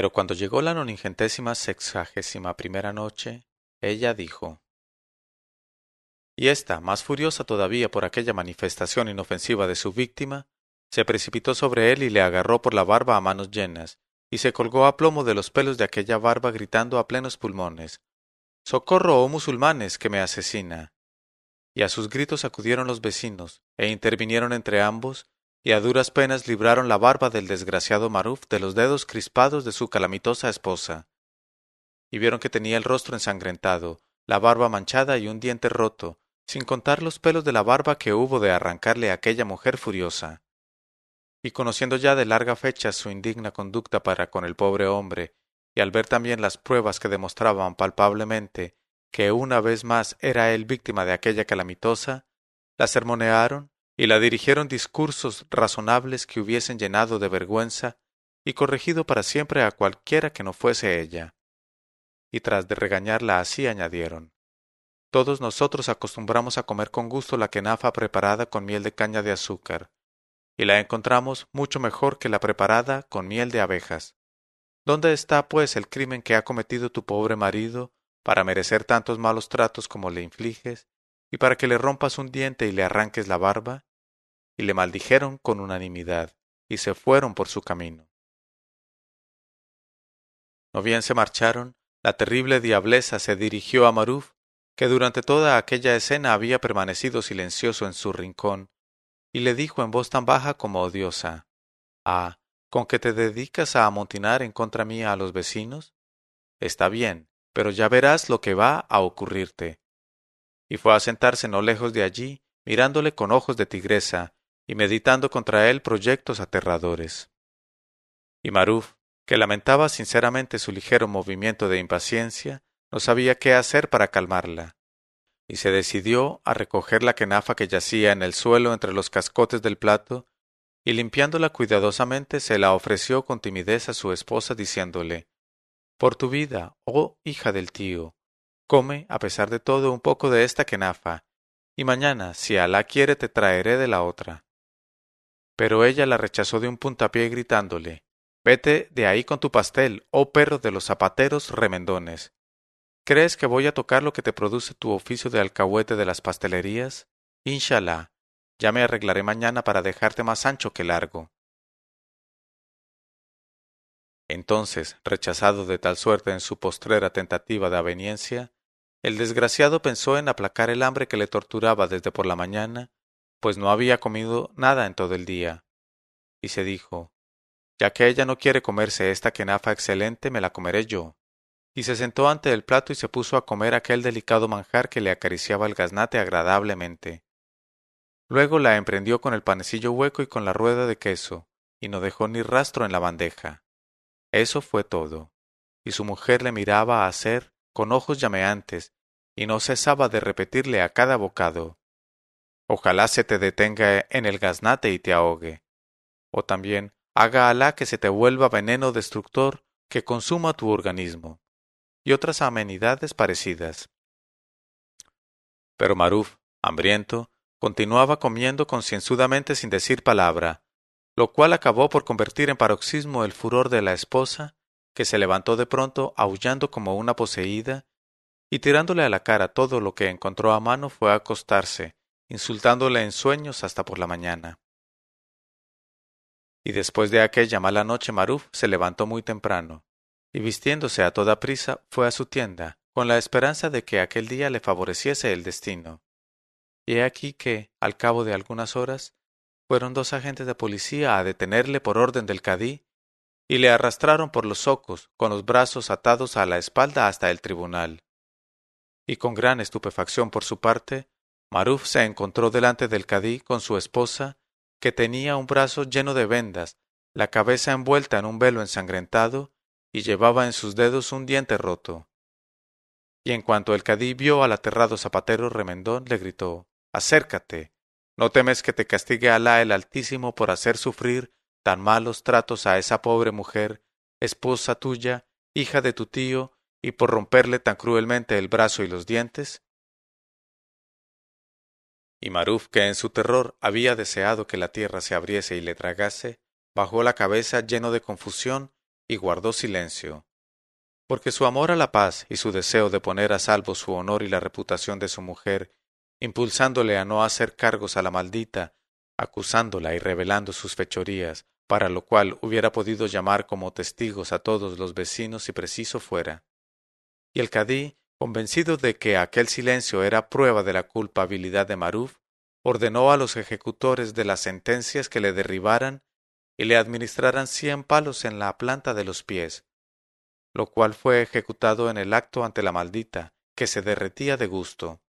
Pero cuando llegó la noningentésima sexagésima primera noche, ella dijo Y ésta, más furiosa todavía por aquella manifestación inofensiva de su víctima, se precipitó sobre él y le agarró por la barba a manos llenas, y se colgó a plomo de los pelos de aquella barba gritando a plenos pulmones Socorro, oh musulmanes, que me asesina. Y a sus gritos acudieron los vecinos, e intervinieron entre ambos, y a duras penas libraron la barba del desgraciado Maruf de los dedos crispados de su calamitosa esposa. Y vieron que tenía el rostro ensangrentado, la barba manchada y un diente roto, sin contar los pelos de la barba que hubo de arrancarle a aquella mujer furiosa. Y conociendo ya de larga fecha su indigna conducta para con el pobre hombre, y al ver también las pruebas que demostraban palpablemente que una vez más era él víctima de aquella calamitosa, la sermonearon y la dirigieron discursos razonables que hubiesen llenado de vergüenza y corregido para siempre a cualquiera que no fuese ella. Y tras de regañarla así añadieron Todos nosotros acostumbramos a comer con gusto la quenafa preparada con miel de caña de azúcar, y la encontramos mucho mejor que la preparada con miel de abejas. ¿Dónde está, pues, el crimen que ha cometido tu pobre marido para merecer tantos malos tratos como le infliges, y para que le rompas un diente y le arranques la barba? Y le maldijeron con unanimidad, y se fueron por su camino. No bien se marcharon, la terrible diableza se dirigió a Maruf, que durante toda aquella escena había permanecido silencioso en su rincón, y le dijo en voz tan baja como odiosa Ah, ¿Con que te dedicas a amontinar en contra mía a los vecinos? Está bien, pero ya verás lo que va a ocurrirte. Y fue a sentarse no lejos de allí, mirándole con ojos de tigresa, y meditando contra él proyectos aterradores. Y Maruf, que lamentaba sinceramente su ligero movimiento de impaciencia, no sabía qué hacer para calmarla, y se decidió a recoger la quenafa que yacía en el suelo entre los cascotes del plato y limpiándola cuidadosamente se la ofreció con timidez a su esposa diciéndole Por tu vida, oh hija del tío, come, a pesar de todo, un poco de esta quenafa, y mañana, si Alá quiere, te traeré de la otra. Pero ella la rechazó de un puntapié gritándole Vete de ahí con tu pastel, oh perro de los zapateros remendones. ¿Crees que voy a tocar lo que te produce tu oficio de alcahuete de las pastelerías? Inshallah, ya me arreglaré mañana para dejarte más ancho que largo. Entonces, rechazado de tal suerte en su postrera tentativa de aveniencia, el desgraciado pensó en aplacar el hambre que le torturaba desde por la mañana, pues no había comido nada en todo el día, y se dijo ya que ella no quiere comerse esta quenafa excelente, me la comeré yo. Y se sentó ante el plato y se puso a comer aquel delicado manjar que le acariciaba el gaznate agradablemente. Luego la emprendió con el panecillo hueco y con la rueda de queso, y no dejó ni rastro en la bandeja. Eso fue todo. Y su mujer le miraba a hacer con ojos llameantes, y no cesaba de repetirle a cada bocado Ojalá se te detenga en el gaznate y te ahogue. O también haga Alá que se te vuelva veneno destructor que consuma tu organismo. Y otras amenidades parecidas. Pero Maruf, hambriento, Continuaba comiendo concienzudamente sin decir palabra, lo cual acabó por convertir en paroxismo el furor de la esposa, que se levantó de pronto aullando como una poseída, y tirándole a la cara todo lo que encontró a mano fue a acostarse, insultándole en sueños hasta por la mañana. Y después de aquella mala noche Maruf se levantó muy temprano, y vistiéndose a toda prisa fue a su tienda, con la esperanza de que aquel día le favoreciese el destino. Y he aquí que, al cabo de algunas horas, fueron dos agentes de policía a detenerle por orden del cadí y le arrastraron por los socos, con los brazos atados a la espalda hasta el tribunal. Y con gran estupefacción por su parte, Maruf se encontró delante del cadí con su esposa, que tenía un brazo lleno de vendas, la cabeza envuelta en un velo ensangrentado, y llevaba en sus dedos un diente roto. Y en cuanto el cadí vio al aterrado zapatero remendón, le gritó acércate. ¿No temes que te castigue Alá el Altísimo por hacer sufrir tan malos tratos a esa pobre mujer, esposa tuya, hija de tu tío, y por romperle tan cruelmente el brazo y los dientes? Y Maruf, que en su terror había deseado que la tierra se abriese y le tragase, bajó la cabeza lleno de confusión y guardó silencio, porque su amor a la paz y su deseo de poner a salvo su honor y la reputación de su mujer, impulsándole a no hacer cargos a la maldita, acusándola y revelando sus fechorías, para lo cual hubiera podido llamar como testigos a todos los vecinos si preciso fuera. Y el cadí, convencido de que aquel silencio era prueba de la culpabilidad de Maruf, ordenó a los ejecutores de las sentencias que le derribaran y le administraran cien palos en la planta de los pies, lo cual fue ejecutado en el acto ante la maldita, que se derretía de gusto.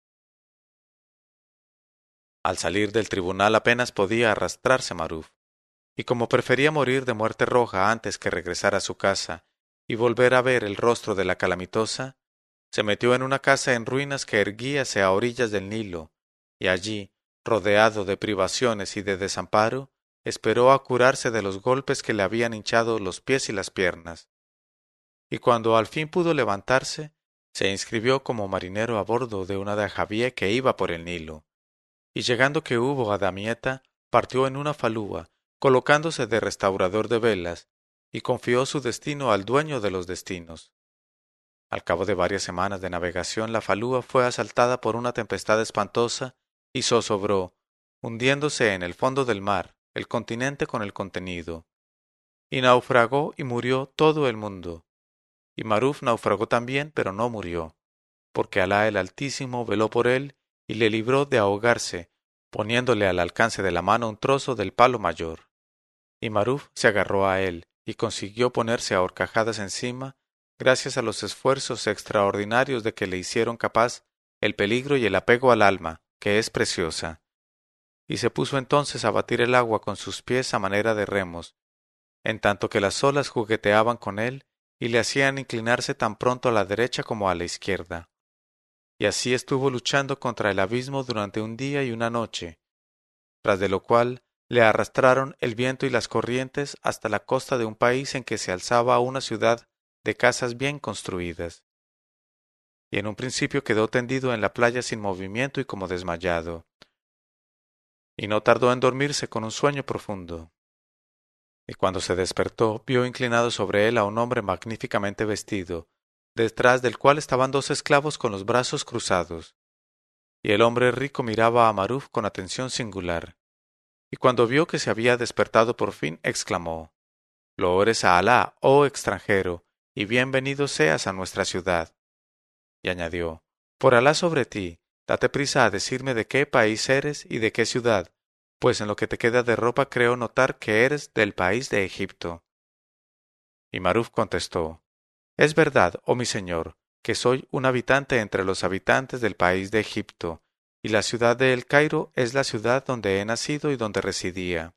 Al salir del tribunal apenas podía arrastrarse Maruf, y como prefería morir de muerte roja antes que regresar a su casa y volver a ver el rostro de la calamitosa, se metió en una casa en ruinas que erguíase a orillas del Nilo, y allí, rodeado de privaciones y de desamparo, esperó a curarse de los golpes que le habían hinchado los pies y las piernas. Y cuando al fin pudo levantarse, se inscribió como marinero a bordo de una dajavie que iba por el Nilo. Y llegando que hubo a Damieta, partió en una falúa, colocándose de restaurador de velas, y confió su destino al dueño de los destinos. Al cabo de varias semanas de navegación, la falúa fue asaltada por una tempestad espantosa y zozobró, hundiéndose en el fondo del mar, el continente con el contenido. Y naufragó y murió todo el mundo. Y Maruf naufragó también, pero no murió, porque Alá el Altísimo veló por él y le libró de ahogarse, poniéndole al alcance de la mano un trozo del palo mayor. Y Maruf se agarró a él y consiguió ponerse a horcajadas encima, gracias a los esfuerzos extraordinarios de que le hicieron capaz el peligro y el apego al alma, que es preciosa. Y se puso entonces a batir el agua con sus pies a manera de remos, en tanto que las olas jugueteaban con él y le hacían inclinarse tan pronto a la derecha como a la izquierda. Y así estuvo luchando contra el abismo durante un día y una noche, tras de lo cual le arrastraron el viento y las corrientes hasta la costa de un país en que se alzaba una ciudad de casas bien construidas y en un principio quedó tendido en la playa sin movimiento y como desmayado. Y no tardó en dormirse con un sueño profundo. Y cuando se despertó, vio inclinado sobre él a un hombre magníficamente vestido, detrás del cual estaban dos esclavos con los brazos cruzados. Y el hombre rico miraba a Maruf con atención singular. Y cuando vio que se había despertado por fin, exclamó Loores a Alá, oh extranjero, y bienvenido seas a nuestra ciudad y añadió Por Alá sobre ti, date prisa a decirme de qué país eres y de qué ciudad, pues en lo que te queda de ropa creo notar que eres del país de Egipto. Y Maruf contestó Es verdad, oh mi señor, que soy un habitante entre los habitantes del país de Egipto, y la ciudad de El Cairo es la ciudad donde he nacido y donde residía.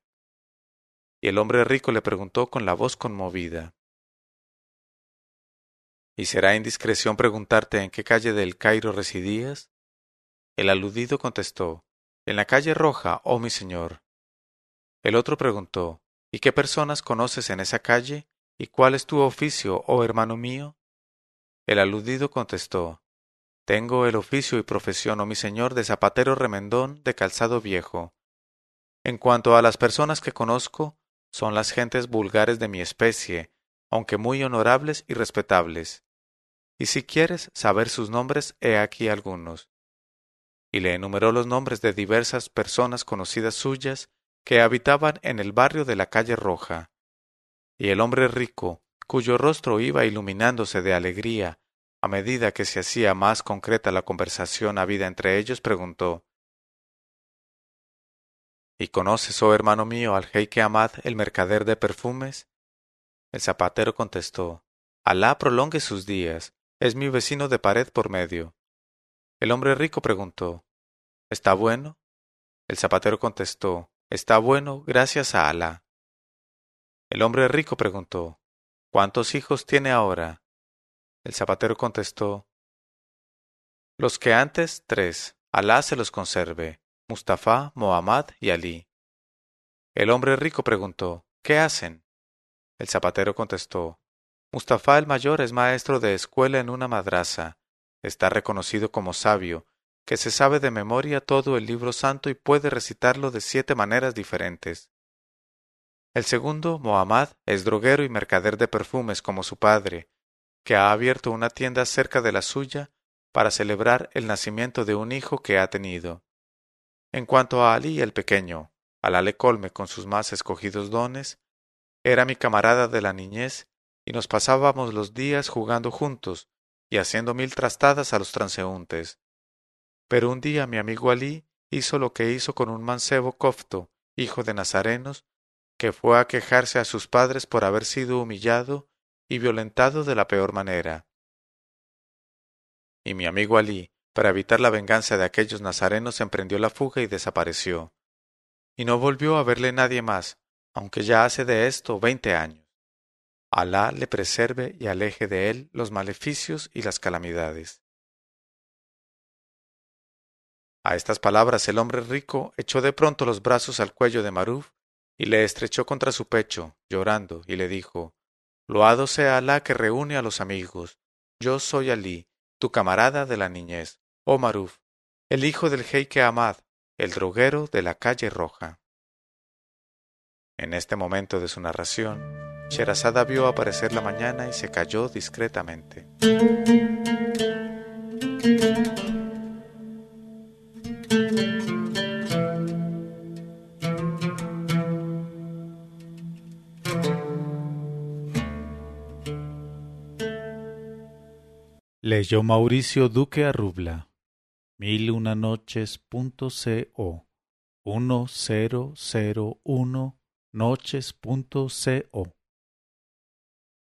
Y el hombre rico le preguntó con la voz conmovida ¿Y será indiscreción preguntarte en qué calle del Cairo residías? El aludido contestó, En la calle roja, oh mi señor. El otro preguntó, ¿Y qué personas conoces en esa calle? ¿Y cuál es tu oficio, oh hermano mío? El aludido contestó, Tengo el oficio y profesión, oh mi señor, de zapatero remendón de calzado viejo. En cuanto a las personas que conozco, son las gentes vulgares de mi especie, aunque muy honorables y respetables. Y si quieres saber sus nombres, he aquí algunos. Y le enumeró los nombres de diversas personas conocidas suyas que habitaban en el barrio de la calle Roja. Y el hombre rico, cuyo rostro iba iluminándose de alegría a medida que se hacía más concreta la conversación habida entre ellos, preguntó ¿Y conoces, oh hermano mío, al jeique Ahmad, el mercader de perfumes? El zapatero contestó, Alá prolongue sus días, es mi vecino de pared por medio. El hombre rico preguntó, ¿Está bueno? El zapatero contestó, Está bueno, gracias a Alá. El hombre rico preguntó, ¿Cuántos hijos tiene ahora? El zapatero contestó, Los que antes, tres, Alá se los conserve, Mustafa, Mohammad y Ali. El hombre rico preguntó, ¿Qué hacen? El zapatero contestó Mustafa el mayor es maestro de escuela en una madraza. Está reconocido como sabio, que se sabe de memoria todo el libro santo y puede recitarlo de siete maneras diferentes. El segundo, Mohammad, es droguero y mercader de perfumes como su padre, que ha abierto una tienda cerca de la suya para celebrar el nacimiento de un hijo que ha tenido. En cuanto a Ali el pequeño, Alá le colme con sus más escogidos dones, era mi camarada de la niñez y nos pasábamos los días jugando juntos y haciendo mil trastadas a los transeúntes. Pero un día mi amigo Ali hizo lo que hizo con un mancebo cofto, hijo de nazarenos, que fue a quejarse a sus padres por haber sido humillado y violentado de la peor manera. Y mi amigo Ali, para evitar la venganza de aquellos nazarenos, emprendió la fuga y desapareció. Y no volvió a verle nadie más, aunque ya hace de esto veinte años. Alá le preserve y aleje de él los maleficios y las calamidades. A estas palabras el hombre rico echó de pronto los brazos al cuello de Maruf y le estrechó contra su pecho, llorando, y le dijo Loado sea Alá que reúne a los amigos. Yo soy Alí, tu camarada de la niñez, oh Maruf, el hijo del jeique Ahmad, el droguero de la calle roja. En este momento de su narración, Sherazada vio aparecer la mañana y se calló discretamente. Leyó Mauricio Duque Arrubla. Mil una noches.co 1001 noches.co